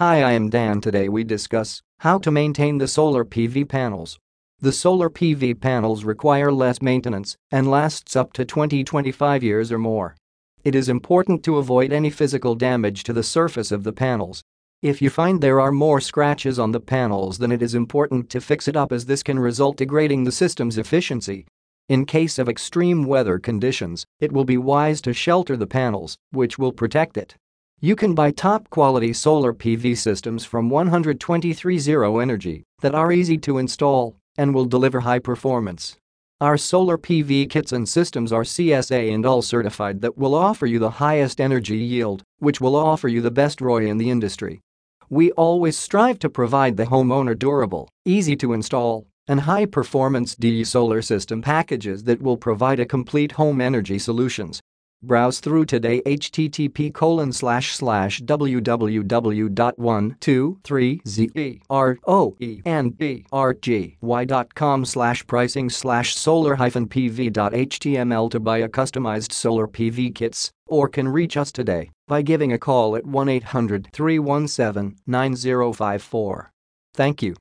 Hi I am Dan today we discuss how to maintain the solar PV panels. The solar PV panels require less maintenance and lasts up to 20-25 years or more. It is important to avoid any physical damage to the surface of the panels. If you find there are more scratches on the panels then it is important to fix it up as this can result degrading the system's efficiency. In case of extreme weather conditions, it will be wise to shelter the panels, which will protect it. You can buy top-quality solar PV systems from 123 Zero Energy that are easy to install and will deliver high performance. Our solar PV kits and systems are CSA and UL certified that will offer you the highest energy yield, which will offer you the best ROI in the industry. We always strive to provide the homeowner durable, easy to install, and high-performance DE solar system packages that will provide a complete home energy solutions Browse through today http colon slash slash www.123zeroenbrgy.com slash pricing slash solar hyphen pv.html to buy a customized solar PV kits or can reach us today by giving a call at 1-800-317-9054. Thank you.